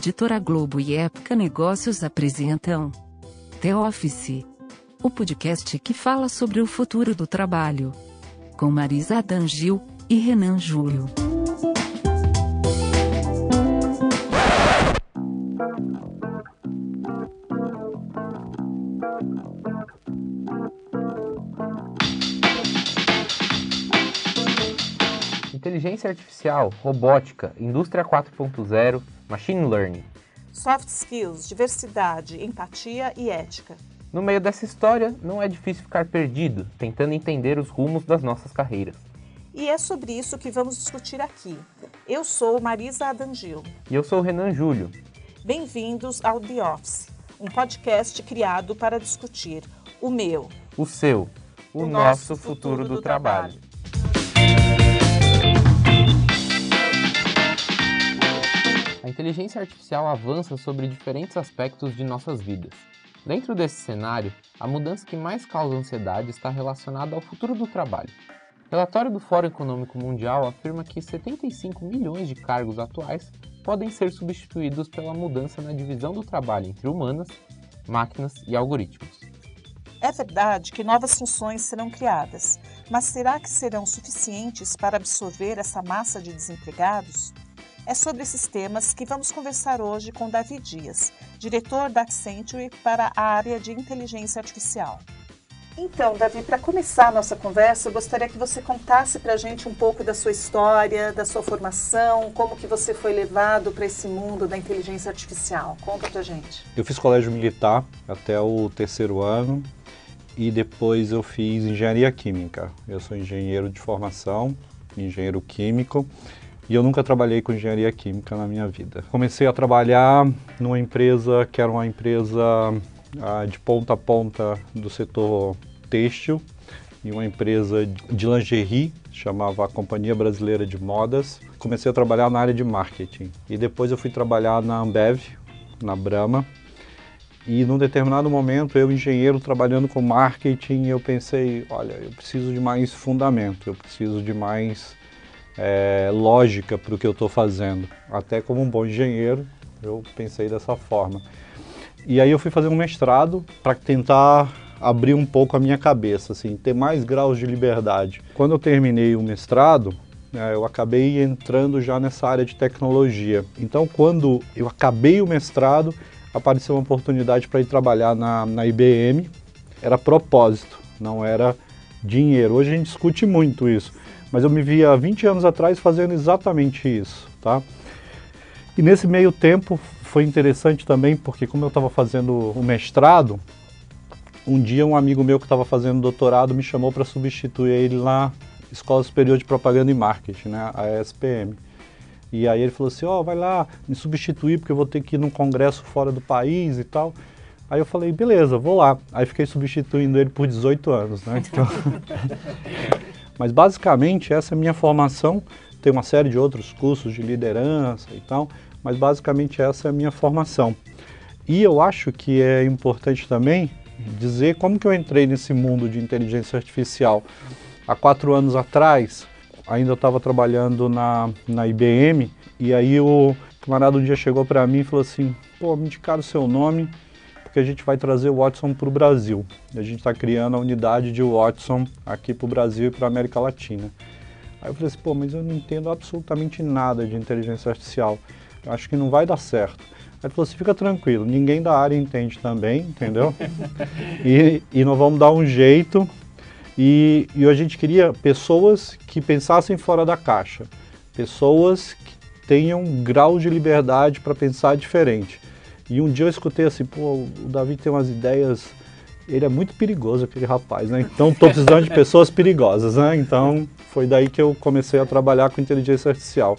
Editora Globo e Época Negócios apresentam The Office, o podcast que fala sobre o futuro do trabalho. Com Marisa Adangil e Renan Júlio. Inteligência artificial, robótica, indústria 4.0, machine learning. Soft skills, diversidade, empatia e ética. No meio dessa história, não é difícil ficar perdido, tentando entender os rumos das nossas carreiras. E é sobre isso que vamos discutir aqui. Eu sou Marisa Adangil. E eu sou o Renan Júlio. Bem-vindos ao The Office, um podcast criado para discutir o meu, O seu, o, nosso futuro, do, trabalho. A inteligência artificial avança sobre diferentes aspectos de nossas vidas. Dentro desse cenário, a mudança que mais causa ansiedade está relacionada ao futuro do trabalho. Relatório do Fórum Econômico Mundial afirma que 75 milhões de cargos atuais podem ser substituídos pela mudança na divisão do trabalho entre humanas, máquinas e algoritmos. É verdade que novas funções serão criadas, mas será que serão suficientes para absorver essa massa de desempregados? É sobre esses temas que vamos conversar hoje com Davi Dias, diretor da Accenture para a área de inteligência artificial. Então, Davi, para começar a nossa conversa, eu gostaria que você contasse para a gente um pouco da sua história, da sua formação, como que você foi levado para esse mundo da inteligência artificial. Conta para a gente. Eu fiz colégio militar até o terceiro ano e depois eu fiz engenharia química. Eu sou engenheiro de formação, engenheiro químico, e eu nunca trabalhei com engenharia química na minha vida. Comecei a trabalhar numa empresa que era uma empresa ah, de ponta a ponta do setor têxtil e uma empresa de lingerie, chamava a Companhia Brasileira de Modas. Comecei a trabalhar na área de marketing e depois eu fui trabalhar na Ambev, na Brahma. E num determinado momento, eu engenheiro trabalhando com marketing, eu pensei, olha, eu preciso de mais fundamento, eu preciso de mais é, lógica para o que eu estou fazendo. Até como um bom engenheiro, eu pensei dessa forma. E aí eu fui fazer um mestrado para tentar abrir um pouco a minha cabeça, assim, ter mais graus de liberdade. Quando eu terminei o mestrado, né, eu acabei entrando já nessa área de tecnologia. Então, quando eu acabei o mestrado, apareceu uma oportunidade para ir trabalhar na, na IBM. Era propósito, não era dinheiro. Hoje a gente discute muito isso, mas eu me via 20 anos atrás fazendo exatamente isso, tá? E nesse meio tempo foi interessante também, porque como eu estava fazendo o mestrado, um dia um amigo meu que estava fazendo doutorado me chamou para substituir ele na Escola Superior de Propaganda e Marketing, né, a ESPM. E aí ele falou assim, ó, oh, vai lá me substituir porque eu vou ter que ir num congresso fora do país e tal. Aí eu falei, beleza, vou lá. Aí fiquei substituindo ele por 18 anos, né? Então... Mas basicamente essa é a minha formação. Tem uma série de outros cursos de liderança e tal, mas basicamente essa é a minha formação. E eu acho que é importante também dizer como que eu entrei nesse mundo de inteligência artificial. Há quatro anos atrás, ainda estava trabalhando na, na IBM, e aí o camarada um dia chegou para mim e falou assim, pô, me indicaram o seu nome, porque a gente vai trazer o Watson para o Brasil. A gente está criando a unidade de Watson aqui para o Brasil e para a América Latina. Aí eu falei assim, pô, mas eu não entendo absolutamente nada de inteligência artificial. Eu acho que não vai dar certo. Aí ele falou assim, fica tranquilo, ninguém da área entende também, entendeu? e, e nós vamos dar um jeito. E, e a gente queria pessoas que pensassem fora da caixa. Pessoas que tenham um grau de liberdade para pensar diferente. E um dia eu escutei assim, pô, o Davi tem umas ideias, ele é muito perigoso aquele rapaz, né? Então estou precisando de pessoas perigosas, né? Então foi daí que eu comecei a trabalhar com inteligência artificial.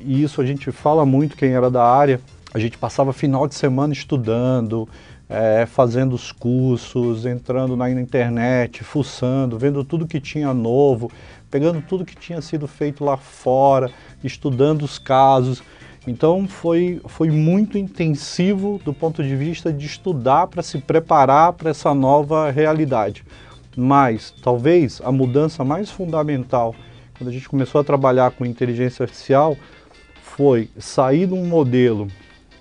E isso a gente fala muito, quem era da área, a gente passava final de semana estudando, é, fazendo os cursos, entrando na internet, fuçando, vendo tudo que tinha novo, pegando tudo que tinha sido feito lá fora, estudando os casos. Então foi, foi muito intensivo do ponto de vista de estudar para se preparar para essa nova realidade. Mas talvez a mudança mais fundamental, quando a gente começou a trabalhar com inteligência artificial, foi sair de um modelo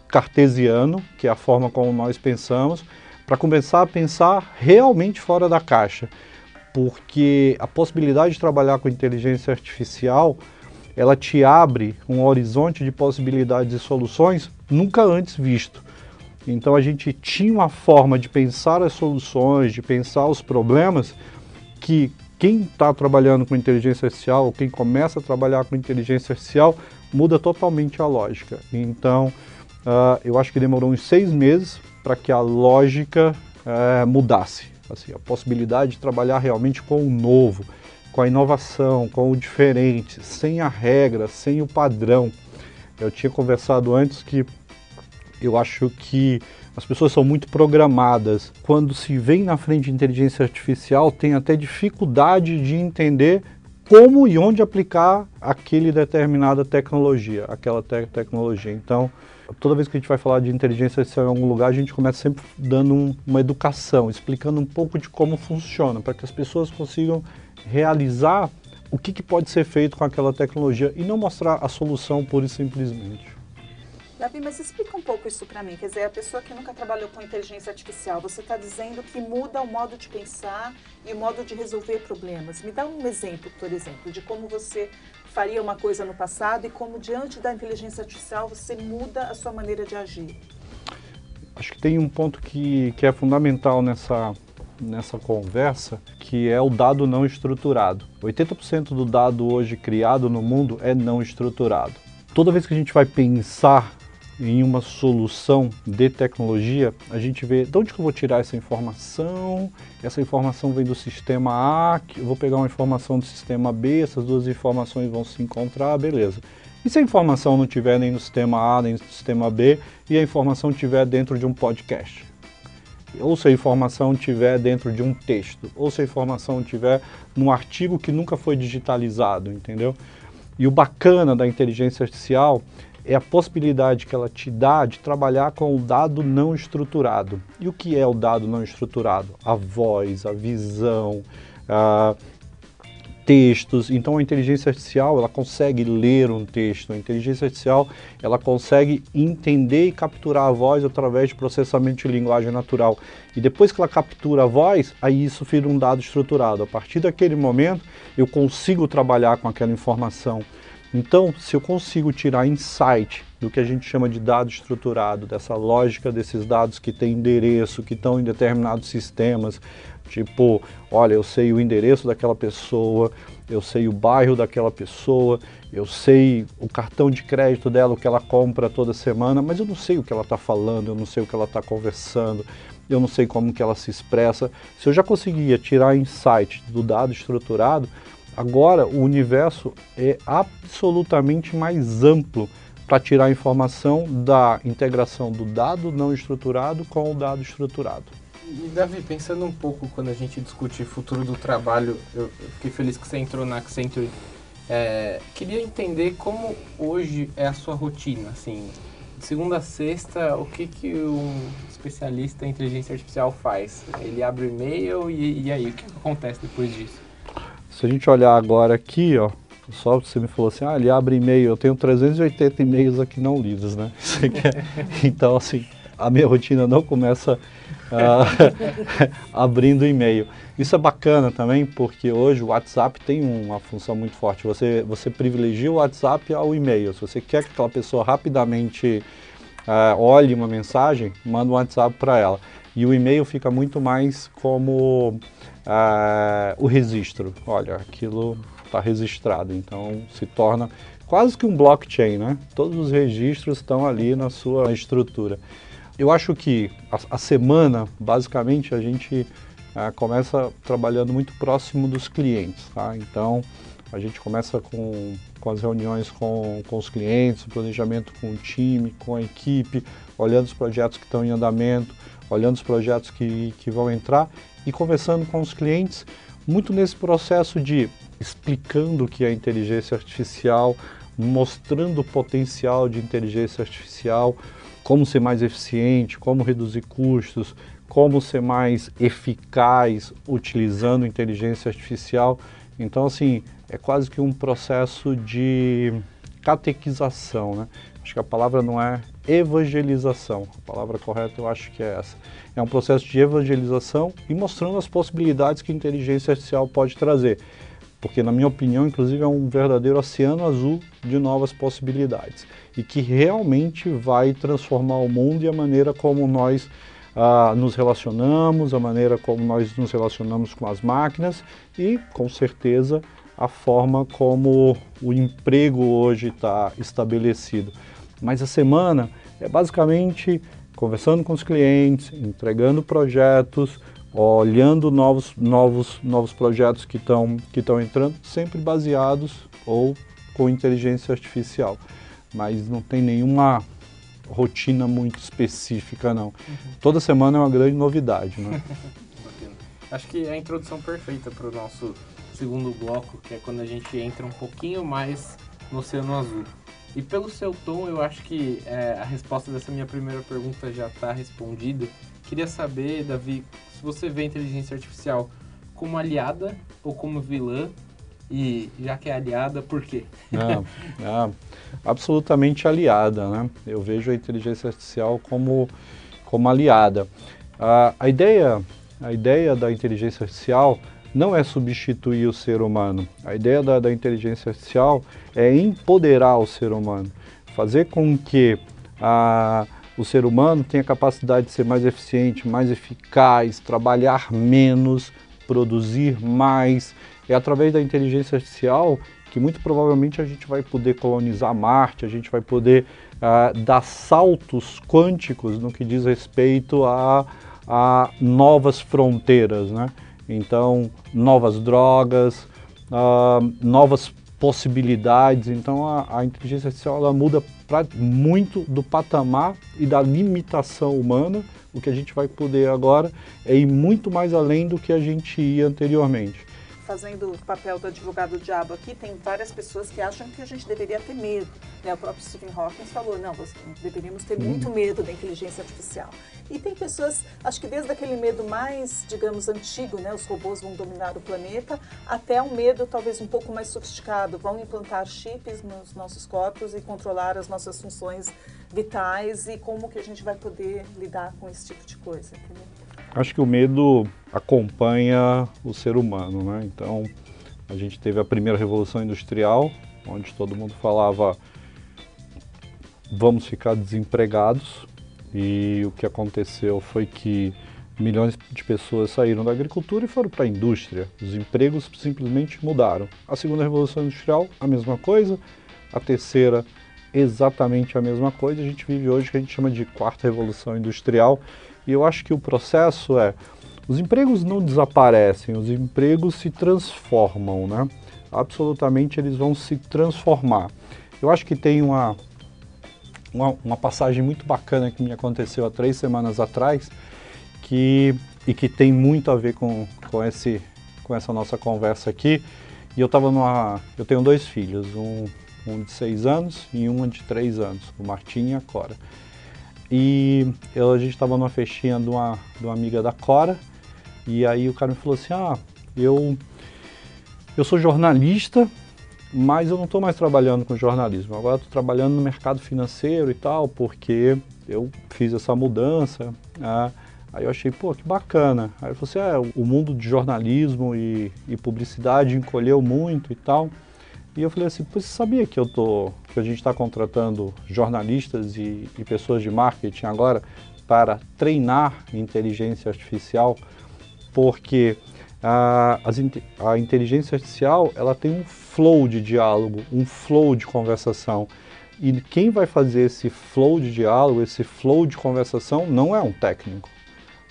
cartesiano, que é a forma como nós pensamos, para começar a pensar realmente fora da caixa. Porque a possibilidade de trabalhar com inteligência artificial, ela te abre um horizonte de possibilidades e soluções nunca antes visto. Então a gente tinha uma forma de pensar as soluções, de pensar os problemas que quem está trabalhando com inteligência artificial, quem começa a trabalhar com inteligência artificial, muda totalmente a lógica. Então, uh, eu acho que demorou uns seis meses para que a lógica uh, mudasse. Assim, a possibilidade de trabalhar realmente com o novo, com a inovação, com o diferente, sem a regra, sem o padrão. Eu tinha conversado antes que eu acho que as pessoas são muito programadas. Quando se vem na frente de inteligência artificial, tem até dificuldade de entender como e onde aplicar aquele determinada tecnologia, aquela te tecnologia. Então, toda vez que a gente vai falar de inteligência artificial em algum lugar, a gente começa sempre dando um, uma educação, explicando um pouco de como funciona, para que as pessoas consigam realizar o que, que pode ser feito com aquela tecnologia e não mostrar a solução pura e simplesmente. Davi, mas explica um pouco isso para mim. Quer dizer, a pessoa que nunca trabalhou com inteligência artificial, você está dizendo que muda o modo de pensar e o modo de resolver problemas. Me dá um exemplo, por exemplo, de como você faria uma coisa no passado e como, diante da inteligência artificial, você muda a sua maneira de agir. Acho que tem um ponto que, que é fundamental nessa, nessa conversa, que é o dado não estruturado. 80% do dado hoje criado no mundo é não estruturado. Toda vez que a gente vai pensar em uma solução de tecnologia, a gente vê de onde que eu vou tirar essa informação, essa informação vem do sistema A, eu vou pegar uma informação do sistema B, essas duas informações vão se encontrar, beleza. E se a informação não tiver nem no sistema A, nem no sistema B, e a informação estiver dentro de um podcast? Ou se a informação estiver dentro de um texto, ou se a informação estiver num artigo que nunca foi digitalizado, entendeu? E o bacana da inteligência artificial é a possibilidade que ela te dá de trabalhar com o dado não estruturado. E o que é o dado não estruturado? A voz, a visão, a textos. Então a inteligência artificial ela consegue ler um texto. A inteligência artificial ela consegue entender e capturar a voz através de processamento de linguagem natural. E depois que ela captura a voz, aí isso vira um dado estruturado. A partir daquele momento eu consigo trabalhar com aquela informação. Então, se eu consigo tirar insight do que a gente chama de dado estruturado, dessa lógica desses dados que têm endereço, que estão em determinados sistemas, tipo, olha, eu sei o endereço daquela pessoa, eu sei o bairro daquela pessoa, eu sei o cartão de crédito dela, o que ela compra toda semana, mas eu não sei o que ela está falando, eu não sei o que ela está conversando, eu não sei como que ela se expressa. Se eu já conseguia tirar insight do dado estruturado, Agora, o universo é absolutamente mais amplo para tirar informação da integração do dado não estruturado com o dado estruturado. E Davi, pensando um pouco quando a gente discute futuro do trabalho, eu, fiquei feliz que você entrou na Accenture. É, queria entender como hoje é a sua rotina, assim, de segunda a sexta, o que que um especialista em inteligência artificial faz? Ele abre o e-mail e, e aí, o que, que acontece depois disso? Se a gente olhar agora aqui, ó, só você me falou assim, ah, ele abre e-mail, eu tenho 380 e-mails aqui não lidos, né? então, assim, a minha rotina não começa uh, abrindo e-mail. Isso é bacana também, porque hoje o WhatsApp tem uma função muito forte. Você, você privilegia o WhatsApp ao e-mail. Se você quer que aquela pessoa rapidamente uh, olhe uma mensagem, manda um WhatsApp para ela. E o e-mail fica muito mais como ah, o registro. Olha, aquilo está registrado, então se torna quase que um blockchain, né? Todos os registros estão ali na sua estrutura. Eu acho que a, a semana, basicamente, a gente ah, começa trabalhando muito próximo dos clientes, tá? Então, a gente começa com, com as reuniões com, com os clientes, o planejamento com o time, com a equipe, olhando os projetos que estão em andamento, olhando os projetos que, que vão entrar e conversando com os clientes, muito nesse processo de explicando o que é inteligência artificial, mostrando o potencial de inteligência artificial, como ser mais eficiente, como reduzir custos, como ser mais eficaz utilizando inteligência artificial. Então, assim, é quase que um processo de catequização, né? Acho que a palavra não é evangelização. A palavra correta eu acho que é essa. É um processo de evangelização e mostrando as possibilidades que a inteligência artificial pode trazer. Porque, na minha opinião, inclusive, é um verdadeiro oceano azul de novas possibilidades e que realmente vai transformar o mundo e a maneira como nós ah, nos relacionamos, a maneira como nós nos relacionamos com as máquinas e, com certeza, a forma como o emprego hoje está estabelecido. Mas a semana é basicamente conversando com os clientes, entregando projetos, olhando novos, novos, novos projetos que estão que entrando, sempre baseados ou com inteligência artificial. Mas não tem nenhuma rotina muito específica, não. Uhum. Toda semana é uma grande novidade, né? Acho que é a introdução perfeita para o nosso segundo bloco, que é quando a gente entra um pouquinho mais no Oceano Azul. E pelo seu tom, eu acho que é, a resposta dessa minha primeira pergunta já está respondida. Queria saber, Davi, se você vê a inteligência artificial como aliada ou como vilã e já que é aliada, por quê? É, é, absolutamente aliada, né? Eu vejo a inteligência artificial como, como aliada. A, a, ideia, a ideia da inteligência artificial não é substituir o ser humano. A ideia da, da inteligência artificial é empoderar o ser humano, fazer com que a, o ser humano tenha capacidade de ser mais eficiente, mais eficaz, trabalhar menos, produzir mais, é através da inteligência artificial que muito provavelmente a gente vai poder colonizar Marte, a gente vai poder uh, dar saltos quânticos no que diz respeito a, a novas fronteiras, né? Então, novas drogas, uh, novas possibilidades. Então, a, a, inteligência artificial ela muda muito do patamar e da limitação humana. O que a gente vai poder agora é ir muito mais além do que a gente ia anteriormente fazendo o papel do advogado diabo aqui, tem várias pessoas que acham que a gente deveria ter medo. Né? O próprio Stephen Hawking falou, não, deveríamos ter muito medo da inteligência artificial. E tem pessoas, acho que desde aquele medo mais, digamos, antigo, né? os robôs vão dominar o planeta, até um medo talvez um pouco mais sofisticado, vão implantar chips nos nossos corpos e controlar as nossas funções vitais e como que a gente vai poder lidar com esse tipo de coisa, entendeu? Acho que o medo acompanha o ser humano, né? Então, a gente teve a primeira revolução industrial, onde todo mundo falava vamos ficar desempregados, e o que aconteceu foi que milhões de pessoas saíram da agricultura e foram para a indústria. Os empregos simplesmente mudaram. A segunda revolução industrial, a mesma coisa. A terceira, exatamente a mesma coisa. A gente vive hoje o que a gente chama de quarta revolução industrial, e eu acho que o processo é, os empregos não desaparecem, os empregos se transformam, né? Absolutamente eles vão se transformar. Eu acho que tem uma, uma, uma passagem muito bacana que me aconteceu há três semanas atrás, que, e que tem muito a ver com, com, esse, com essa nossa conversa aqui. E eu estava numa. Eu tenho dois filhos, um, um de seis anos e uma de três anos, o Martim e a Cora. E eu, a gente estava numa festinha de uma, de uma amiga da Cora, e aí o cara me falou assim, ah, eu, eu sou jornalista, mas eu não estou mais trabalhando com jornalismo, agora estou trabalhando no mercado financeiro e tal, porque eu fiz essa mudança. Né? Aí eu achei, pô, que bacana. Aí ele falou assim, é, o mundo de jornalismo e, e publicidade encolheu muito e tal. E eu falei assim, você sabia que eu tô, que a gente está contratando jornalistas e, e, pessoas de marketing agora para treinar inteligência artificial, porque a, a inteligência artificial ela tem um flow de diálogo, um flow de conversação. E quem vai fazer esse flow de diálogo, esse flow de conversação, não é um técnico,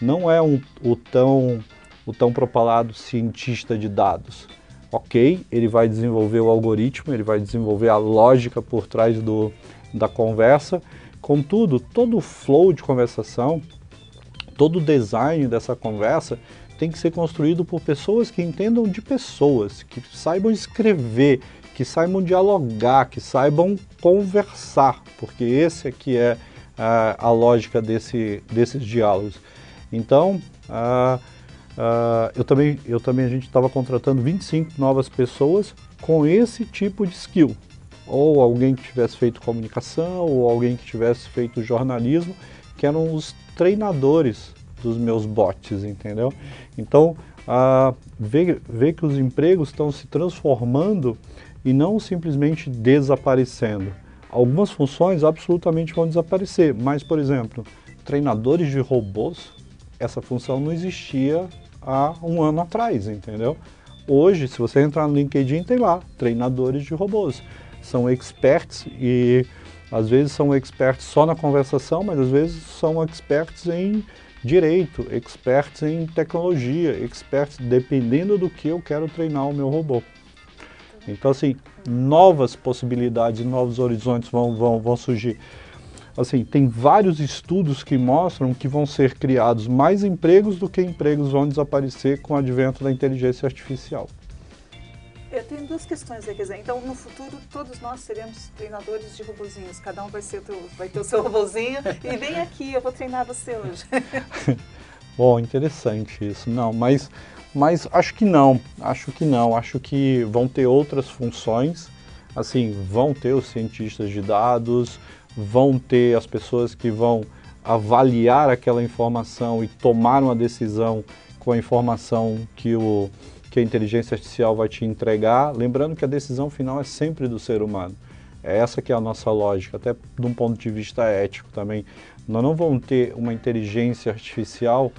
não é um, o, tão, o tão propalado cientista de dados ok, ele vai desenvolver o algoritmo, ele vai desenvolver a lógica por trás do, da conversa. Contudo, todo o flow de conversação, todo o design dessa conversa tem que ser construído por pessoas que entendam de pessoas, que saibam escrever, que saibam dialogar, que saibam conversar, porque esse aqui é uh, a lógica desse, desses diálogos. Então, uh, Uh, eu, também, eu também, a gente estava contratando 25 novas pessoas com esse tipo de skill. ou alguém que tivesse feito comunicação, ou alguém que tivesse feito jornalismo, que eram os treinadores dos meus bots, entendeu? Então, ah, ver, ver que os empregos estão se transformando e não simplesmente desaparecendo. Algumas funções absolutamente vão desaparecer, mas, por exemplo, treinadores de robôs, essa função não existia há um ano atrás, entendeu? Hoje, se você entrar no LinkedIn, tem lá, treinadores de robôs. São experts e às vezes são experts só na conversação, mas às vezes são experts em direito, experts em tecnologia, experts dependendo do que eu quero treinar o meu robô. Então, assim, novas possibilidades, novos horizontes vão, vão, vão surgir. Assim, tem vários estudos que mostram que vão ser criados mais empregos do que empregos vão desaparecer com o advento da inteligência artificial. Eu tenho duas questões aí, quer dizer, então no futuro todos nós seremos treinadores de robozinhos, cada um vai, ser teu, vai ter o seu robozinho e vem aqui, eu vou treinar você hoje. Bom, interessante isso, não, mas, mas acho que não, acho que não, acho que vão ter outras funções, assim, vão ter os cientistas de dados, vão ter as pessoas que vão avaliar aquela informação e tomar uma decisão com a informação que o que a inteligência artificial vai te entregar, lembrando que a decisão final é sempre do ser humano. É essa que é a nossa lógica, até de um ponto de vista ético também. Nós não vamos ter uma inteligência artificial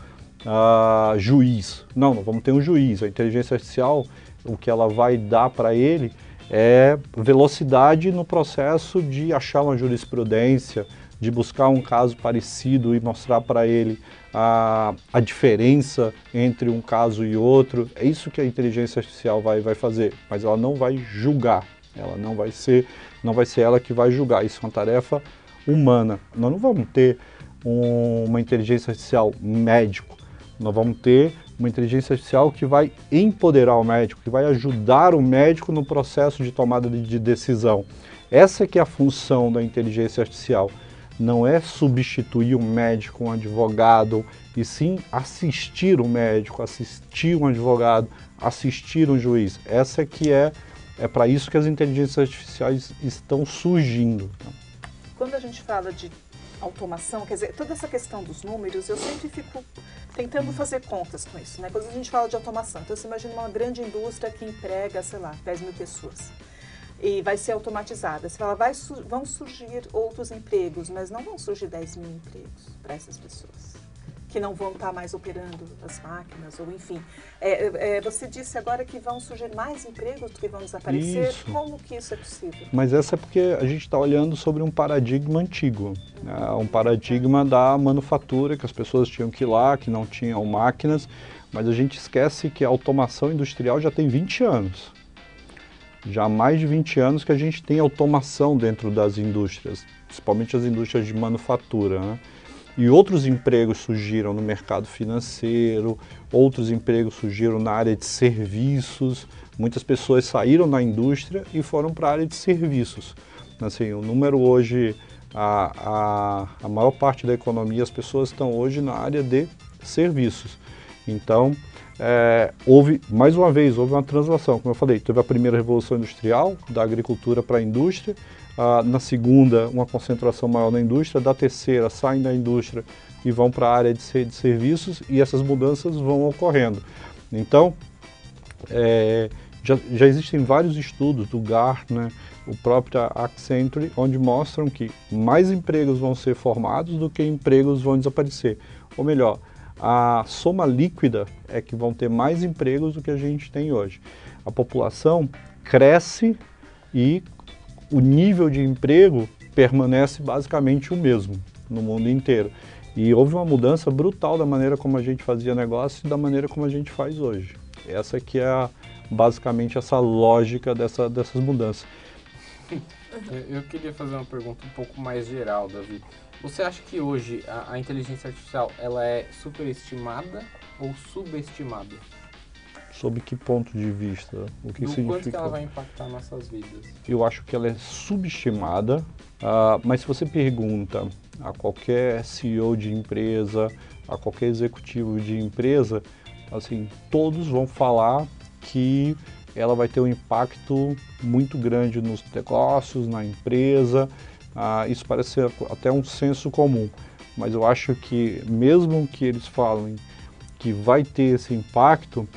uh, juiz. Não, não vamos ter um juiz. A inteligência artificial, o que ela vai dar para ele é velocidade no processo de achar uma jurisprudência, de buscar um caso parecido e mostrar para ele a, a diferença entre um caso e outro. É isso que a inteligência artificial vai, vai fazer, mas ela não vai julgar, ela não vai ser, não vai ser ela que vai julgar. Isso é uma tarefa humana. Nós não vamos ter um, uma inteligência artificial médico, nós vamos ter uma inteligência artificial que vai empoderar o médico, que vai ajudar o médico no processo de tomada de, de decisão. Essa que é a função da inteligência artificial não é substituir um médico, um advogado, e sim assistir um médico, assistir um advogado, assistir um juiz. Essa que é, é para isso que as inteligências artificiais estão surgindo. Quando a gente fala de automação, quer dizer, toda essa questão dos números, eu sempre fico tentando fazer contas com isso, né? Quando a gente fala de automação, então você imagina uma grande indústria que emprega, sei lá, 10 mil pessoas e vai ser automatizada. Você fala, vai, vão surgir outros empregos, mas não vão surgir 10 mil empregos para essas pessoas que não vão estar mais operando as máquinas, ou enfim. É, é, você disse agora que vão surgir mais empregos do que vão desaparecer. Isso. Como que isso é possível? Mas essa é porque a gente está olhando sobre um paradigma antigo, né? um paradigma da manufatura, que as pessoas tinham que ir lá, que não tinham máquinas, mas a gente esquece que a automação industrial já tem 20 anos já há mais de 20 anos que a gente tem automação dentro das indústrias, principalmente as indústrias de manufatura. Né? E outros empregos surgiram no mercado financeiro, outros empregos surgiram na área de serviços. Muitas pessoas saíram da indústria e foram para a área de serviços. Assim, o número hoje, a, a, a maior parte da economia, as pessoas estão hoje na área de serviços. Então, é, houve, mais uma vez, houve uma translação, como eu falei, teve a primeira revolução industrial, da agricultura para a indústria, ah, na segunda, uma concentração maior na indústria, da terceira, saem da indústria e vão para a área de, de, serviços, e essas mudanças vão ocorrendo. Então, é, já, já, existem vários estudos do Gartner, o próprio Accenture, onde mostram que mais empregos vão ser formados do que empregos vão desaparecer. Ou melhor, a soma líquida é que vão ter mais empregos do que a gente tem hoje. A população cresce e o nível de emprego permanece basicamente o mesmo no mundo inteiro. E houve uma mudança brutal da maneira como a gente fazia negócio e da maneira como a gente faz hoje. Essa que é a, basicamente essa lógica dessa, dessas mudanças. Eu queria fazer uma pergunta um pouco mais geral, Davi. Você acha que hoje a, a inteligência artificial ela é superestimada ou subestimada? Sob que ponto de vista? O que Do significa? Quanto que ela vai impactar nossas vidas? Eu acho que ela é subestimada, uh, mas se você pergunta a qualquer CEO de empresa, a qualquer executivo de empresa, assim, todos vão falar que ela vai ter um impacto muito grande nos negócios, na empresa. Ah, isso parece ser até um senso comum, mas eu acho que mesmo que eles falem que vai ter esse impacto,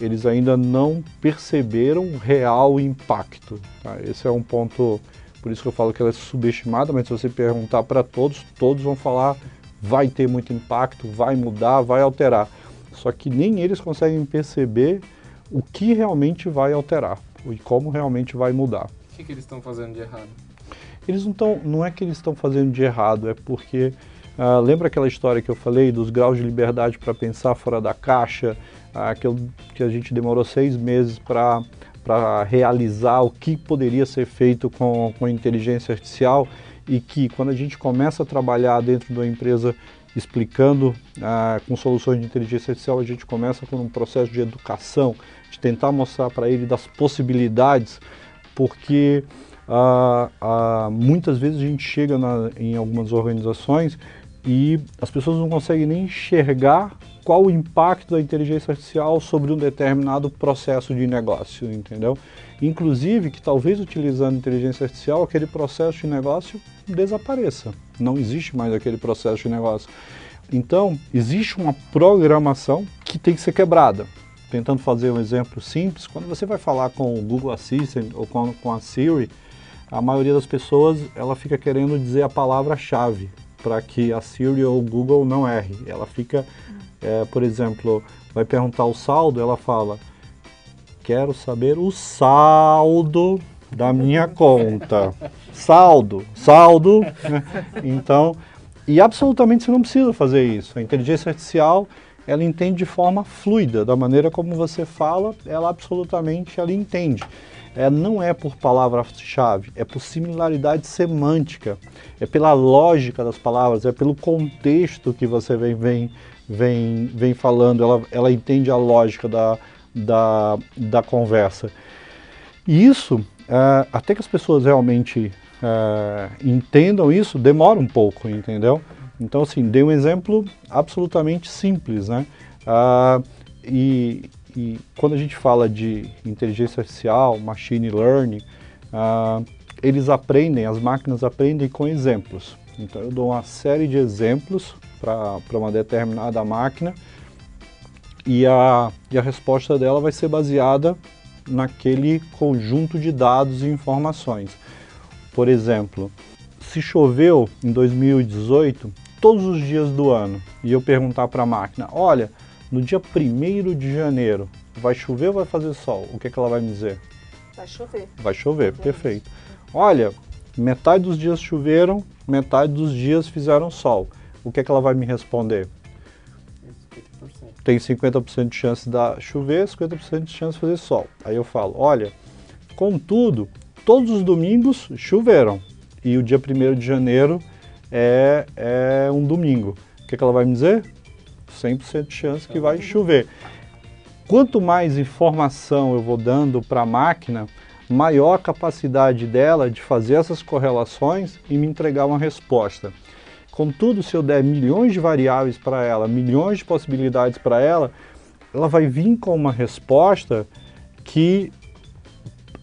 eles ainda não perceberam o real impacto. Tá? Esse é um ponto, por isso que eu falo que ela é subestimada, mas se você perguntar para todos, todos vão falar vai ter muito impacto, vai mudar, vai alterar. Só que nem eles conseguem perceber o que realmente vai alterar e como realmente vai mudar. O que, que eles estão fazendo de errado? Eles não estão, não é que eles estão fazendo de errado, é porque uh, lembra aquela história que eu falei dos graus de liberdade para pensar fora da caixa, uh, que, eu, que a gente demorou seis meses para para realizar o que poderia ser feito com, com inteligência artificial e que quando a gente começa a trabalhar dentro de uma empresa explicando ah, com soluções de inteligência artificial, a gente começa com um processo de educação, de tentar mostrar para ele das possibilidades, porque muitas vezes a gente chega na, em algumas organizações e as pessoas não conseguem nem enxergar qual o impacto da inteligência artificial sobre um determinado processo de negócio, entendeu? Inclusive que talvez utilizando inteligência artificial aquele processo de negócio desapareça, não existe mais aquele processo de negócio. Então, existe uma programação que tem que ser quebrada. Tentando fazer um exemplo simples, quando você vai falar com o Google Assistant ou com, com a Siri, a maioria das pessoas ela fica querendo dizer a palavra-chave para que a Siri ou o Google não erre. Ela fica é, por exemplo, vai perguntar o saldo, ela fala, quero saber o saldo da minha conta. Saldo, saldo. Então, e absolutamente você não precisa fazer isso. A inteligência artificial, ela entende de forma fluida, da maneira como você fala, ela absolutamente ela entende. É, não é por palavra-chave, é por similaridade semântica, é pela lógica das palavras, é pelo contexto que você vem, vem vem, vem falando, ela, ela entende a lógica da, da, da conversa. E isso, uh, até que as pessoas realmente uh, entendam isso, demora um pouco, entendeu? Então, assim, dei um exemplo absolutamente simples, né? Uh, e, e, quando a gente fala de inteligência artificial, machine learning, eles aprendem, as máquinas aprendem com exemplos. Então, eu dou uma série de exemplos para uma determinada máquina e a, e a resposta dela vai ser baseada naquele conjunto de dados e informações. Por exemplo, se choveu em 2018 todos os dias do ano e eu perguntar para a máquina, olha, no dia 1 de janeiro vai chover ou vai fazer sol? O que, é que ela vai me dizer? Vai chover. Vai chover, perfeito. Olha, metade dos dias choveram, metade dos dias fizeram sol o que, é que ela vai me responder? Tem 50% de chance de chover, 50% de chance de fazer sol. Aí eu falo, olha, contudo, todos os domingos choveram e o dia 1 de janeiro é, é um domingo. O que, é que ela vai me dizer? 100% de chance que vai chover. Quanto mais informação eu vou dando para a máquina, maior a capacidade dela de fazer essas correlações e me entregar uma resposta. Contudo, se eu der milhões de variáveis para ela, milhões de possibilidades para ela, ela vai vir com uma resposta que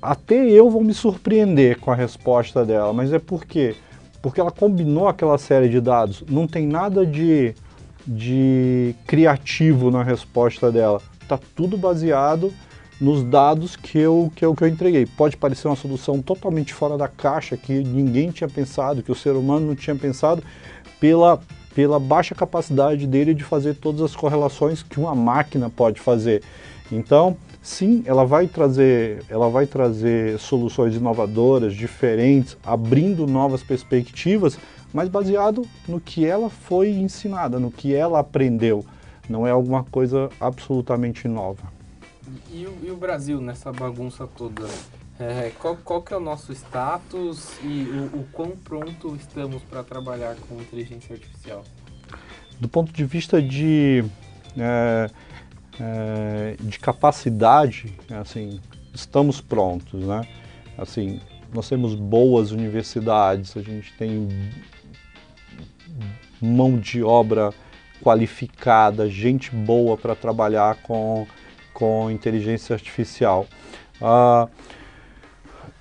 até eu vou me surpreender com a resposta dela. Mas é por quê? Porque ela combinou aquela série de dados. Não tem nada de, de criativo na resposta dela. Está tudo baseado nos dados que eu, que, eu, que eu entreguei. Pode parecer uma solução totalmente fora da caixa, que ninguém tinha pensado, que o ser humano não tinha pensado, pela, pela baixa capacidade dele de fazer todas as correlações que uma máquina pode fazer. Então, sim, ela vai trazer, ela vai trazer soluções inovadoras, diferentes, abrindo novas perspectivas, mas baseado no que ela foi ensinada, no que ela aprendeu. Não é alguma coisa absolutamente nova. E, e o Brasil nessa bagunça toda? É, qual, qual que é o nosso status e o, o quão pronto estamos para trabalhar com inteligência artificial? Do ponto de vista de, é, é, de capacidade, assim, estamos prontos, né? Assim, nós temos boas universidades, a gente tem mão de obra qualificada, gente boa para trabalhar com, com inteligência artificial Uh,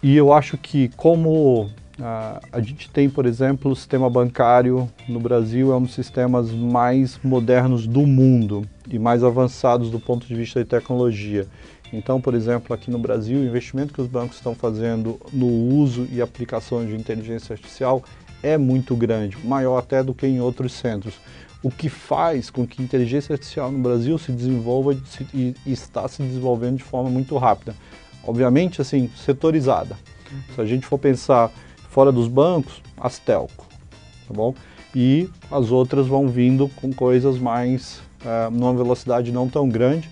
e eu acho que como uh, a gente tem, por exemplo, o sistema bancário no Brasil é um dos sistemas mais modernos do mundo e mais avançados do ponto de vista de tecnologia. Então, por exemplo, aqui no Brasil, o investimento que os bancos estão fazendo no uso e aplicação de inteligência artificial é muito grande, maior até do que em outros centros. O que faz com que a inteligência artificial no Brasil se desenvolva e está se desenvolvendo de forma muito rápida. Obviamente, assim, setorizada. Se a gente for pensar fora dos bancos, as telco, tá bom? E as outras vão vindo com coisas mais, é, numa velocidade não tão grande,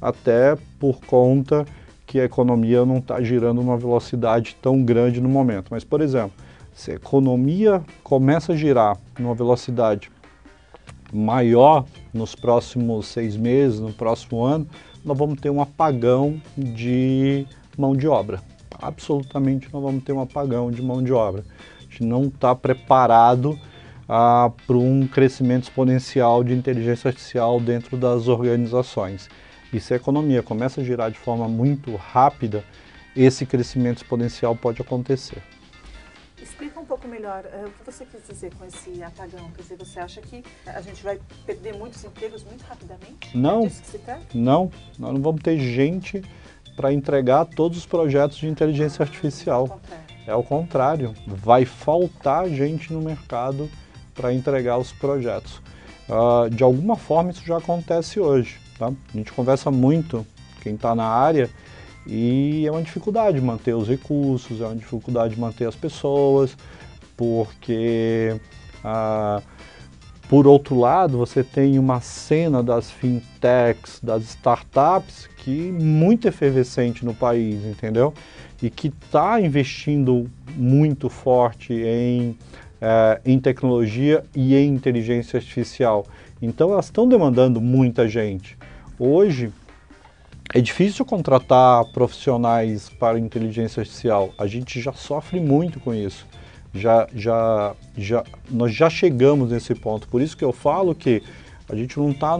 até por conta que a economia não está girando numa velocidade tão grande no momento. Mas, por exemplo, se a economia começa a girar numa velocidade maior nos próximos seis meses, no próximo ano, nós vamos ter um apagão de mão de obra. Absolutamente nós vamos ter um apagão de mão de obra. A gente não está preparado ah, para um crescimento exponencial de inteligência artificial dentro das organizações. E se a economia começa a girar de forma muito rápida, esse crescimento exponencial pode acontecer. Explica um pouco melhor uh, o que você quis dizer com esse apagão. Quer dizer, você acha que a gente vai perder muitos empregos muito rapidamente? Não, é não. Nós não vamos ter gente para entregar todos os projetos de inteligência artificial. É o contrário. Vai faltar gente no mercado para entregar os projetos. Uh, de alguma forma isso já acontece hoje. Tá? A gente conversa muito, quem está na área, e é uma dificuldade manter os recursos, é uma dificuldade manter as pessoas, porque, ah, por outro lado, você tem uma cena das fintechs, das startups, que muito efervescente no país, entendeu? E que está investindo muito forte em, eh, em tecnologia e em inteligência artificial. Então, elas estão demandando muita gente. Hoje, é difícil contratar profissionais para inteligência artificial. A gente já sofre muito com isso. Já, já, já, nós já chegamos nesse ponto. Por isso que eu falo que a gente não está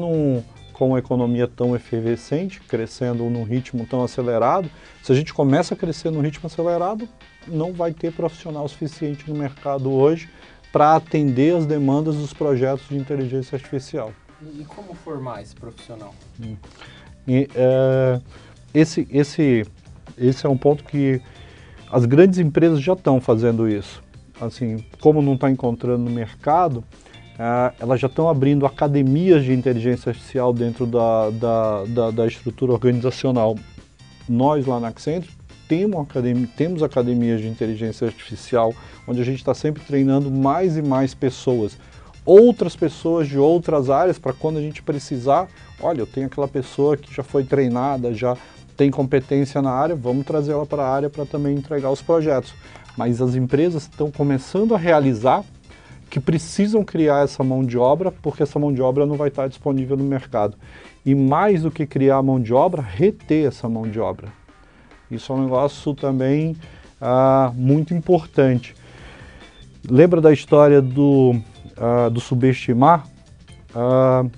com uma economia tão efervescente, crescendo num ritmo tão acelerado. Se a gente começa a crescer num ritmo acelerado, não vai ter profissional suficiente no mercado hoje para atender as demandas dos projetos de inteligência artificial. E como formar esse profissional? Hum. E, é, esse, esse, esse é um ponto que as grandes empresas já estão fazendo isso. Assim, como não está encontrando no mercado, é, elas já estão abrindo academias de inteligência artificial dentro da, da, da, da estrutura organizacional. Nós lá na Accenture temos, academia, temos academias de inteligência artificial, onde a gente está sempre treinando mais e mais pessoas outras pessoas de outras áreas para quando a gente precisar, olha, eu tenho aquela pessoa que já foi treinada, já tem competência na área, vamos trazer ela para a área para também entregar os projetos. Mas as empresas estão começando a realizar que precisam criar essa mão de obra, porque essa mão de obra não vai estar disponível no mercado. E mais do que criar a mão de obra, reter essa mão de obra. Isso é um negócio também ah, muito importante. Lembra da história do uh, do subestimar. Uh,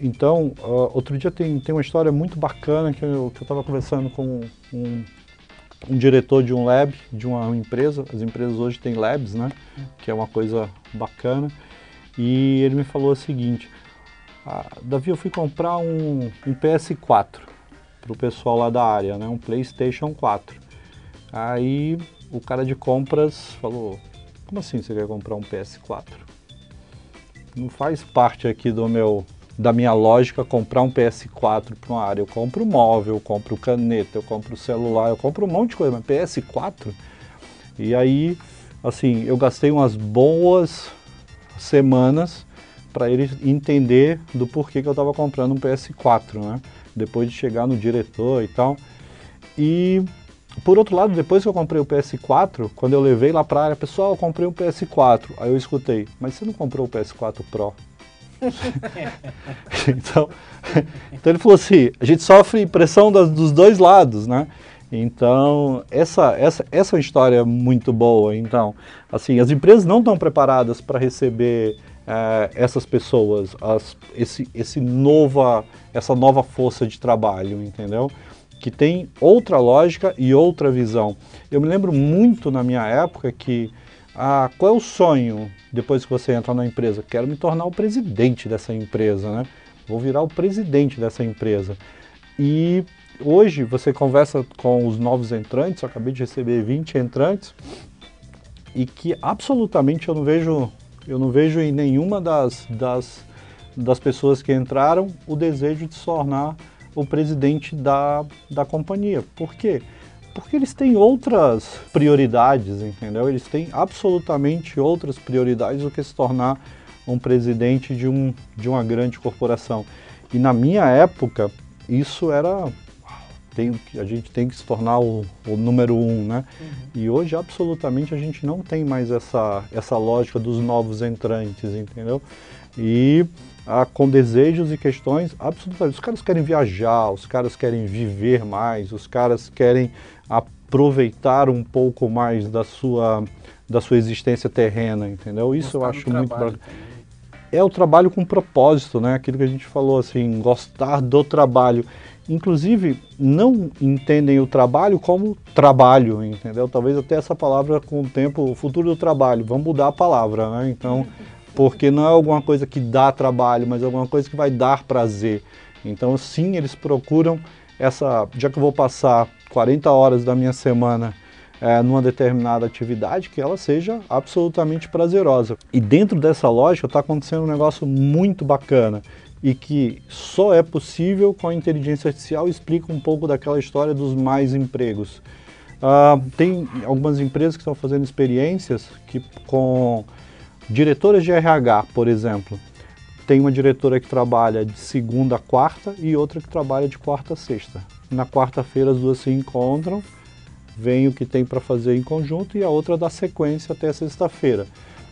então, uh, outro dia tem, tem uma história muito bacana que eu estava conversando com um, um, diretor de um lab, de uma empresa. As empresas hoje têm labs, né? Que é uma coisa bacana. E ele me falou o seguinte, Davi, eu fui comprar um, um PS4 para o pessoal lá da área, né? Um PlayStation 4. Aí o cara de compras falou, como assim você quer comprar um PS4? Não faz parte aqui do meu da minha lógica comprar um PS4 para uma área. Eu compro móvel, eu compro caneta, eu compro celular, eu compro um monte de coisa, mas PS4? E aí, assim, eu gastei umas boas semanas para ele entender do porquê que eu estava comprando um PS4, né? Depois de chegar no diretor e tal. E por outro lado, depois que eu comprei o PS4, quando eu levei lá para a área, pessoal, eu comprei um PS4. Aí eu escutei, mas você não comprou o PS4 Pro? então, então ele falou assim, a gente sofre pressão das, dos dois lados, né? Então, essa, essa, essa é uma história muito boa. Então, assim, as empresas não estão preparadas para receber é, essas pessoas, as, esse, esse nova, essa nova força de trabalho, entendeu? Que tem outra lógica e outra visão. Eu me lembro muito na minha época que ah, qual é o sonho depois que você entra na empresa? Quero me tornar o presidente dessa empresa, né? Vou virar o presidente dessa empresa. E hoje você conversa com os novos entrantes, eu acabei de receber 20 entrantes, e que absolutamente eu não vejo, eu não vejo em nenhuma das, das, das pessoas que entraram o desejo de se tornar o presidente da, da companhia. Por quê? Porque eles têm outras prioridades, entendeu? Eles têm absolutamente outras prioridades do que se tornar um presidente de, um, de uma grande corporação. E na minha época, isso era. Tem, a gente tem que se tornar o, o número um, né? Uhum. E hoje, absolutamente, a gente não tem mais essa, essa lógica dos novos entrantes, entendeu? E ah, com desejos e questões absolutamente. Os caras querem viajar, os caras querem viver mais, os caras querem aproveitar um pouco mais da sua, da sua existência terrena, entendeu? Isso Gostar eu acho muito bacana é o trabalho com propósito, né? Aquilo que a gente falou assim, gostar do trabalho. Inclusive, não entendem o trabalho como trabalho, entendeu? Talvez até essa palavra com o tempo, o futuro do trabalho, vamos mudar a palavra, né? Então, porque não é alguma coisa que dá trabalho, mas é alguma coisa que vai dar prazer. Então, sim, eles procuram essa, já que eu vou passar 40 horas da minha semana é, numa determinada atividade que ela seja absolutamente prazerosa. E dentro dessa lógica está acontecendo um negócio muito bacana e que só é possível com a inteligência artificial explica um pouco daquela história dos mais empregos. Uh, tem algumas empresas que estão fazendo experiências que com diretoras de RH, por exemplo, tem uma diretora que trabalha de segunda a quarta e outra que trabalha de quarta a sexta. Na quarta-feira as duas se encontram vem o que tem para fazer em conjunto e a outra dá sequência até sexta-feira.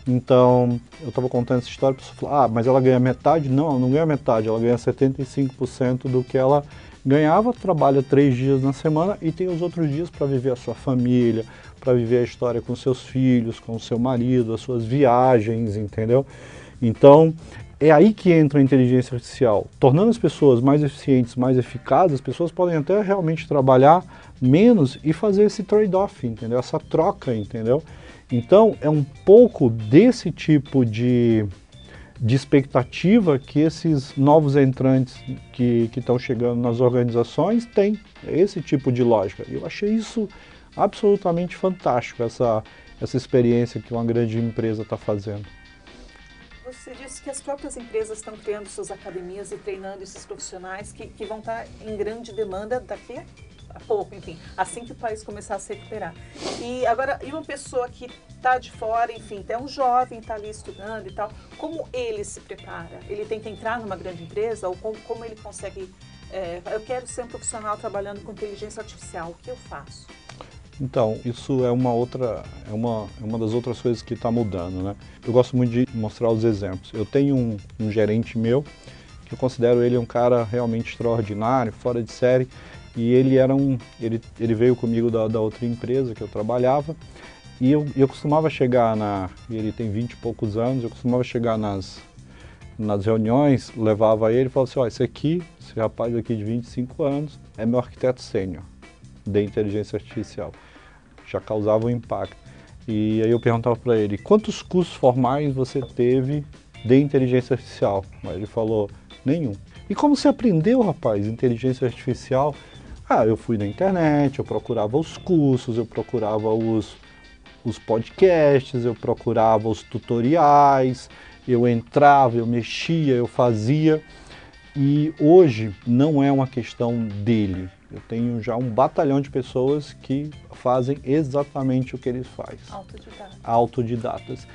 Então, eu estava contando essa história, a pessoa falou, ah, mas ela ganha metade? Não, ela não ganha metade, ela ganha 75% do que ela ganhava, trabalha três dias na semana e tem os outros dias para viver a sua família, para viver a história com seus filhos, com seu marido, as suas viagens, entendeu? Então, é aí que entra a inteligência artificial. Tornando as pessoas mais eficientes, mais eficazes, as pessoas podem até realmente trabalhar menos e fazer esse trade-off, entendeu? Essa troca, entendeu? Então, é um pouco desse tipo de, de expectativa que esses novos entrantes que estão chegando nas organizações têm. Esse tipo de lógica. Eu achei isso absolutamente fantástico, essa, essa experiência que uma grande empresa está fazendo. Você disse que as próprias empresas estão criando suas academias e treinando esses profissionais que, que vão estar em grande demanda daqui a pouco, enfim, assim que o país começar a se recuperar. E agora, e uma pessoa que está de fora, enfim, até um jovem está ali estudando e tal, como ele se prepara? Ele que entrar numa grande empresa ou como, como ele consegue? É, eu quero ser um profissional trabalhando com inteligência artificial, o que eu faço? Então, isso é uma outra, é uma, é uma das outras coisas que está mudando, né? Eu gosto muito de mostrar os exemplos. Eu tenho um, um gerente meu que eu considero ele um cara realmente extraordinário, fora de série, e ele era um, ele, ele veio comigo da, da outra empresa que eu trabalhava, e eu, eu costumava chegar na, ele tem 20 e poucos anos, eu costumava chegar nas, nas reuniões, levava ele e falava assim, ó, esse aqui, esse rapaz aqui de 25 anos, é meu arquiteto sênior de inteligência artificial já causava um impacto. E aí eu perguntava para ele, quantos cursos formais você teve de inteligência artificial? Aí ele falou, nenhum. E como você aprendeu, rapaz, inteligência artificial? Ah, eu fui na internet, eu procurava os cursos, eu procurava os, os podcasts, eu procurava os tutoriais, eu entrava, eu mexia, eu fazia. E hoje não é uma questão dele, eu tenho já um batalhão de pessoas que fazem exatamente o que eles fazem. Autodidatas. Autodidatas.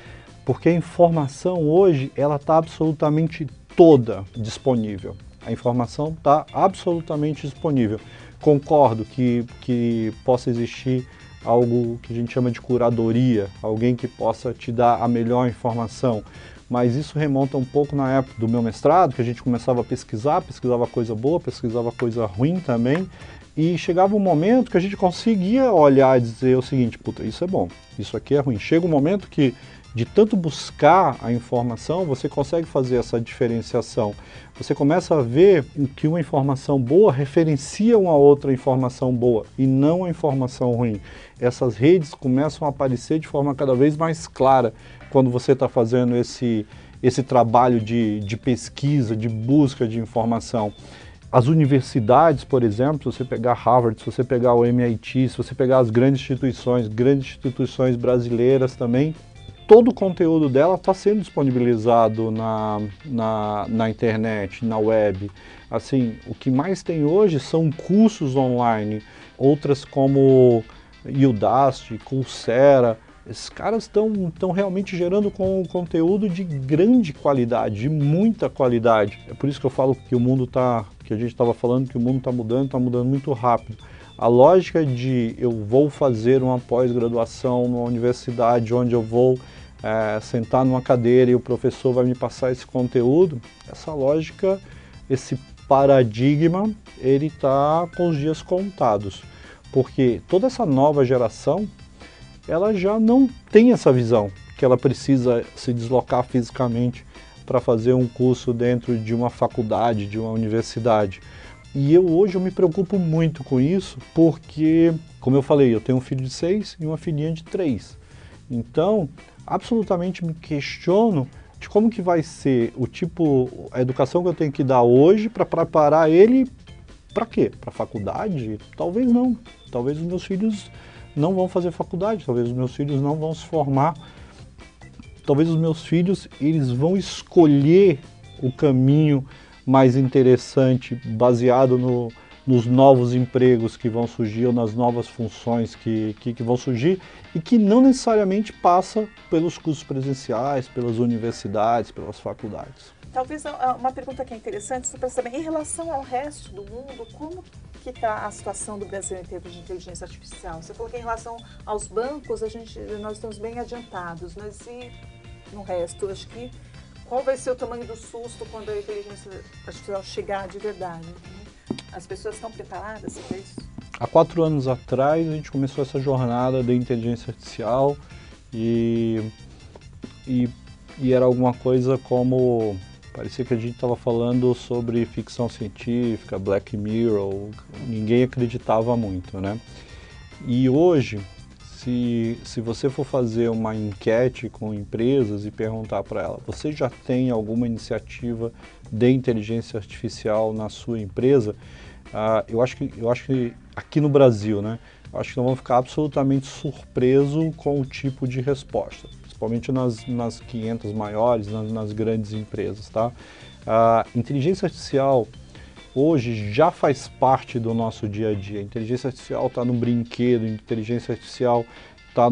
Porque a informação hoje, ela está absolutamente toda disponível. A informação está absolutamente disponível. Concordo que, que possa existir algo que a gente chama de curadoria, alguém que possa te dar a melhor informação. Mas isso remonta um pouco na época do meu mestrado, que a gente começava a pesquisar, pesquisava coisa boa, pesquisava coisa ruim também, e chegava um momento que a gente conseguia olhar e dizer o seguinte, puta, isso é bom, isso aqui é ruim. Chega um momento que de tanto buscar a informação, você consegue fazer essa diferenciação. Você começa a ver que uma informação boa referencia uma outra informação boa e não a informação ruim. Essas redes começam a aparecer de forma cada vez mais clara quando você está fazendo esse, esse trabalho de, de pesquisa, de busca de informação. As universidades, por exemplo, se você pegar Harvard, se você pegar o MIT, se você pegar as grandes instituições, grandes instituições brasileiras também, todo o conteúdo dela está sendo disponibilizado na, na, na, internet, na web. Assim, o que mais tem hoje são cursos online, outras como Udacity, Coursera. Esses caras estão realmente gerando com conteúdo de grande qualidade, de muita qualidade. É por isso que eu falo que o mundo está, que a gente estava falando que o mundo está mudando, está mudando muito rápido. A lógica de eu vou fazer uma pós-graduação numa universidade onde eu vou é, sentar numa cadeira e o professor vai me passar esse conteúdo, essa lógica, esse paradigma, ele está com os dias contados. Porque toda essa nova geração, ela já não tem essa visão, que ela precisa se deslocar fisicamente para fazer um curso dentro de uma faculdade, de uma universidade. E eu hoje eu me preocupo muito com isso, porque, como eu falei, eu tenho um filho de seis e uma filhinha de três. Então, absolutamente me questiono de como que vai ser o tipo, a educação que eu tenho que dar hoje para preparar ele para quê? Para faculdade? Talvez não. Talvez os meus filhos não vão fazer faculdade, talvez os meus filhos não vão se formar. Talvez os meus filhos eles vão escolher o caminho mais interessante baseado no, nos novos empregos que vão surgir ou nas novas funções que, que, que, vão surgir e que não necessariamente passa pelos cursos presenciais, pelas universidades, pelas faculdades. Talvez uma pergunta que é interessante para saber, em relação ao resto do mundo, como que está a situação do Brasil em termos de inteligência artificial? Você falou que em relação aos bancos, a gente, nós estamos bem adiantados, mas e no resto? Acho que qual vai ser o tamanho do susto quando a inteligência artificial chegar de verdade? As pessoas estão preparadas para isso? Há quatro anos atrás a gente começou essa jornada de inteligência artificial e, e, e era alguma coisa como parecia que a gente estava falando sobre ficção científica, Black Mirror, ninguém acreditava muito, né? E hoje, se, se você for fazer uma enquete com empresas e perguntar para ela, você já tem alguma iniciativa de inteligência artificial na sua empresa? Uh, eu, acho que, eu acho que aqui no Brasil, né, eu acho que nós vamos ficar absolutamente surpreso com o tipo de resposta, principalmente nas, nas 500 maiores, nas, nas grandes empresas. Tá? A inteligência artificial hoje já faz parte do nosso dia a dia. A inteligência artificial está no brinquedo, inteligência artificial está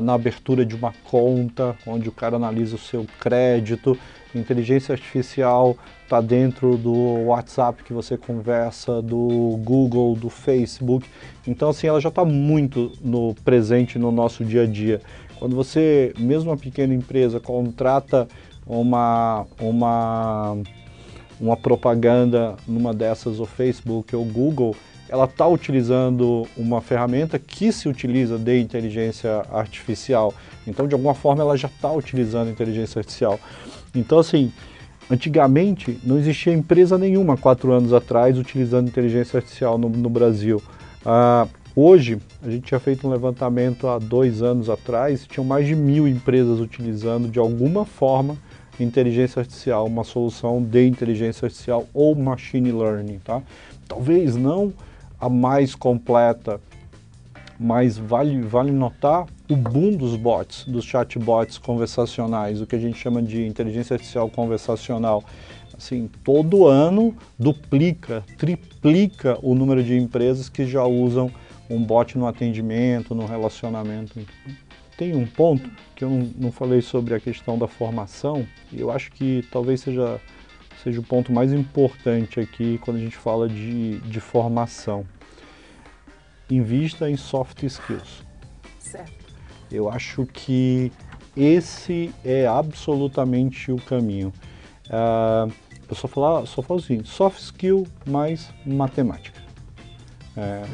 na abertura de uma conta, onde o cara analisa o seu crédito. Inteligência artificial está dentro do WhatsApp que você conversa, do Google, do Facebook. Então, assim, ela já está muito no presente no nosso dia a dia. Quando você, mesmo uma pequena empresa, contrata uma, uma, uma propaganda numa dessas, o Facebook ou Google, ela está utilizando uma ferramenta que se utiliza de inteligência artificial. Então, de alguma forma, ela já está utilizando inteligência artificial. Então, assim, antigamente não existia empresa nenhuma, quatro anos atrás, utilizando inteligência artificial no, no Brasil. Ah, hoje, a gente tinha feito um levantamento há dois anos atrás, tinham mais de mil empresas utilizando de alguma forma inteligência artificial, uma solução de inteligência artificial ou machine learning, tá? Talvez não a mais completa, mas vale, vale notar o boom dos bots, dos chatbots conversacionais, o que a gente chama de inteligência artificial conversacional. Assim, todo ano duplica, triplica o número de empresas que já usam um bot no atendimento, no relacionamento. Tem um ponto que eu não, não falei sobre a questão da formação, e eu acho que talvez seja seja o ponto mais importante aqui quando a gente fala de, de formação. Invista em soft skills. Certo. Eu acho que esse é absolutamente o caminho. Uh, eu só falo, só falo assim, soft skill mais matemática. É,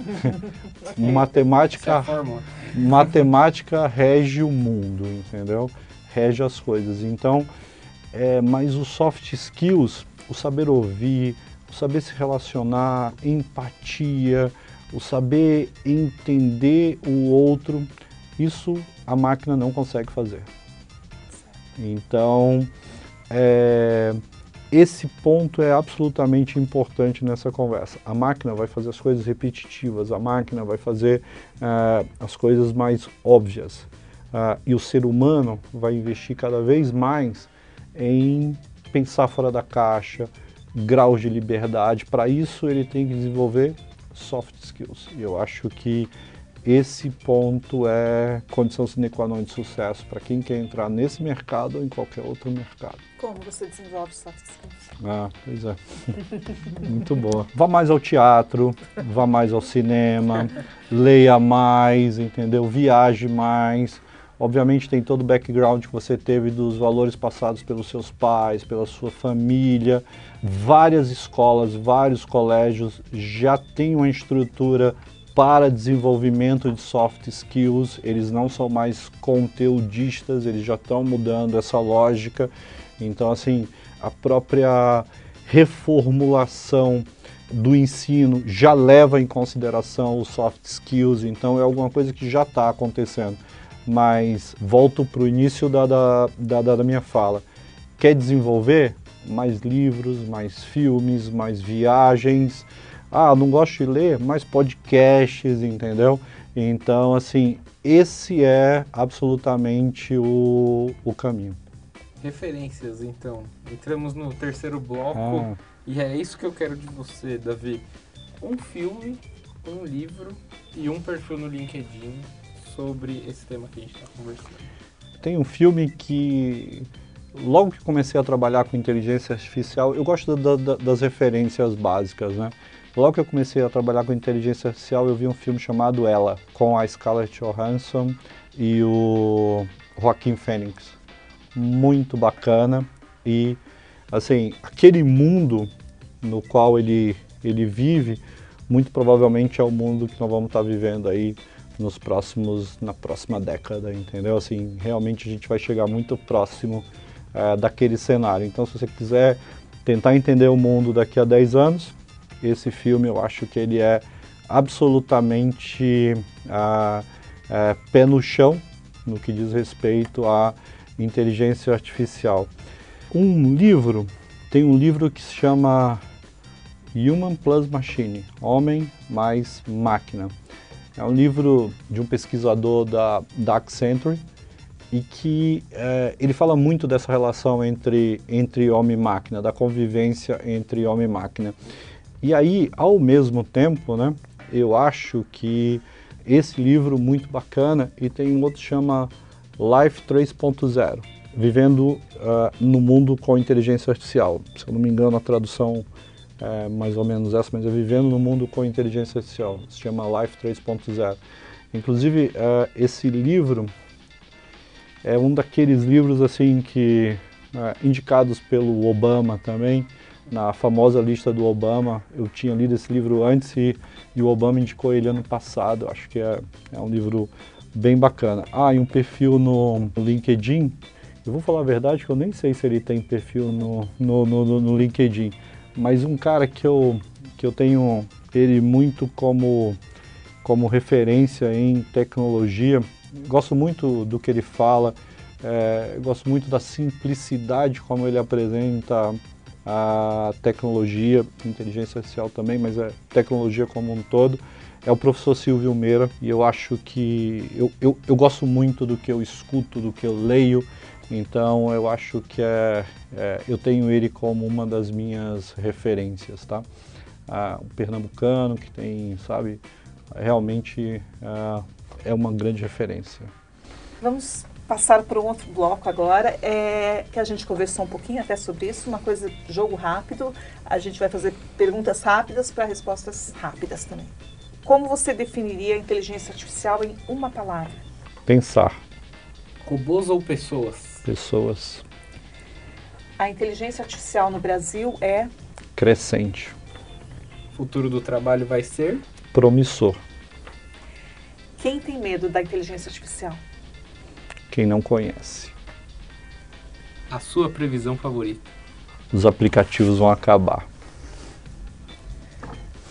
matemática, matemática rege o mundo, entendeu? Rege as coisas. Então, é, mas os soft skills, o saber ouvir, o saber se relacionar, empatia, o saber entender o outro, isso a máquina não consegue fazer. Então, é, esse ponto é absolutamente importante nessa conversa. A máquina vai fazer as coisas repetitivas, a máquina vai fazer uh, as coisas mais óbvias. Uh, e o ser humano vai investir cada vez mais em pensar fora da caixa, graus de liberdade. Para isso, ele tem que desenvolver soft skills. E eu acho que esse ponto é condição sine qua non de sucesso para quem quer entrar nesse mercado ou em qualquer outro mercado. Como você desenvolve soft skills? Ah, pois é. Muito boa. Vá mais ao teatro, vá mais ao cinema, leia mais, entendeu? Viaje mais. Obviamente tem todo o background que você teve dos valores passados pelos seus pais, pela sua família. Várias escolas, vários colégios já têm uma estrutura para desenvolvimento de soft skills, eles não são mais conteudistas, eles já estão mudando essa lógica. Então, assim, a própria reformulação do ensino já leva em consideração os soft skills, então é alguma coisa que já está acontecendo. Mas volto para o início da, da, da, da minha fala. Quer desenvolver? Mais livros, mais filmes, mais viagens, ah, não gosto de ler, mas podcasts, entendeu? Então, assim, esse é absolutamente o, o caminho. Referências, então. Entramos no terceiro bloco ah. e é isso que eu quero de você, Davi. Um filme, um livro e um perfil no LinkedIn sobre esse tema que a gente está conversando. Tem um filme que logo que comecei a trabalhar com inteligência artificial, eu gosto da, da, das referências básicas, né? Logo que eu comecei a trabalhar com inteligência artificial, eu vi um filme chamado Ela, com a Scarlett Johansson e o Joaquim Phoenix. Muito bacana e, assim, aquele mundo no qual ele, ele vive, muito provavelmente é o mundo que nós vamos estar vivendo aí nos próximos, na próxima década, entendeu? Assim, realmente a gente vai chegar muito próximo é, daquele cenário. Então, se você quiser tentar entender o mundo daqui a 10 anos, esse filme eu acho que ele é absolutamente ah, é, pé no chão no que diz respeito à inteligência artificial. Um livro, tem um livro que se chama Human Plus Machine, Homem mais Máquina. É um livro de um pesquisador da, da Accenture e que é, ele fala muito dessa relação entre, entre homem e máquina, da convivência entre homem e máquina. E aí, ao mesmo tempo, né, eu acho que esse livro muito bacana e tem um outro que chama Life 3.0, vivendo uh, no mundo com inteligência artificial. Se eu não me engano, a tradução é mais ou menos essa, mas é vivendo no mundo com inteligência artificial. Se chama Life 3.0. Inclusive, uh, esse livro é um daqueles livros assim que uh, indicados pelo Obama também na famosa lista do Obama. Eu tinha lido esse livro antes e, e o Obama indicou ele ano passado. Acho que é, é um livro bem bacana. Ah, e um perfil no LinkedIn. Eu vou falar a verdade que eu nem sei se ele tem perfil no, no, no, no LinkedIn, mas um cara que eu, que eu tenho ele muito como, como referência em tecnologia. Gosto muito do que ele fala, é, gosto muito da simplicidade como ele apresenta a tecnologia, inteligência artificial também, mas a tecnologia como um todo, é o professor Silvio Meira e eu acho que eu, eu, eu gosto muito do que eu escuto, do que eu leio, então eu acho que é, é eu tenho ele como uma das minhas referências, tá? Ah, um pernambucano que tem, sabe, realmente ah, é uma grande referência. Vamos passar para um outro bloco agora, é, que a gente conversou um pouquinho até sobre isso, uma coisa, jogo rápido. A gente vai fazer perguntas rápidas para respostas rápidas também. Como você definiria a inteligência artificial em uma palavra? Pensar. Robôs ou pessoas? Pessoas. A inteligência artificial no Brasil é? Crescente. O futuro do trabalho vai ser? Promissor. Quem tem medo da inteligência artificial? Quem não conhece. A sua previsão favorita? Os aplicativos vão acabar.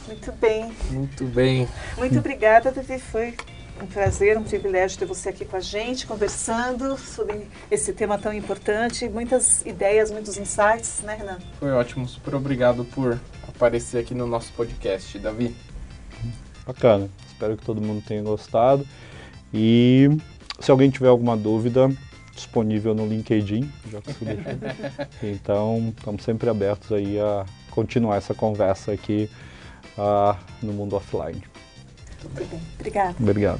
Muito bem. Muito bem. Muito obrigada, Vivi. Foi um prazer, um privilégio ter você aqui com a gente, conversando sobre esse tema tão importante. Muitas ideias, muitos insights, né, Renan? Foi ótimo. Super obrigado por aparecer aqui no nosso podcast, Davi. Bacana. Espero que todo mundo tenha gostado. E se alguém tiver alguma dúvida, disponível no LinkedIn, já que Então, estamos sempre abertos aí a continuar essa conversa aqui uh, no mundo offline. Muito bem. Obrigada. Obrigado.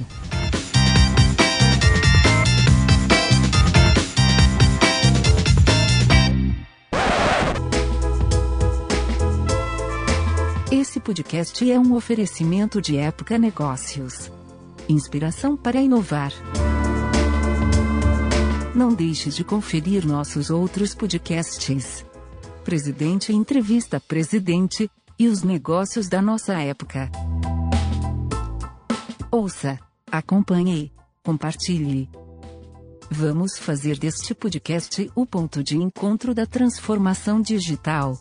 Esse podcast é um oferecimento de Época Negócios. Inspiração para inovar. Não deixe de conferir nossos outros podcasts. Presidente Entrevista Presidente e os negócios da nossa época. Ouça, acompanhe, compartilhe. Vamos fazer deste podcast o ponto de encontro da transformação digital.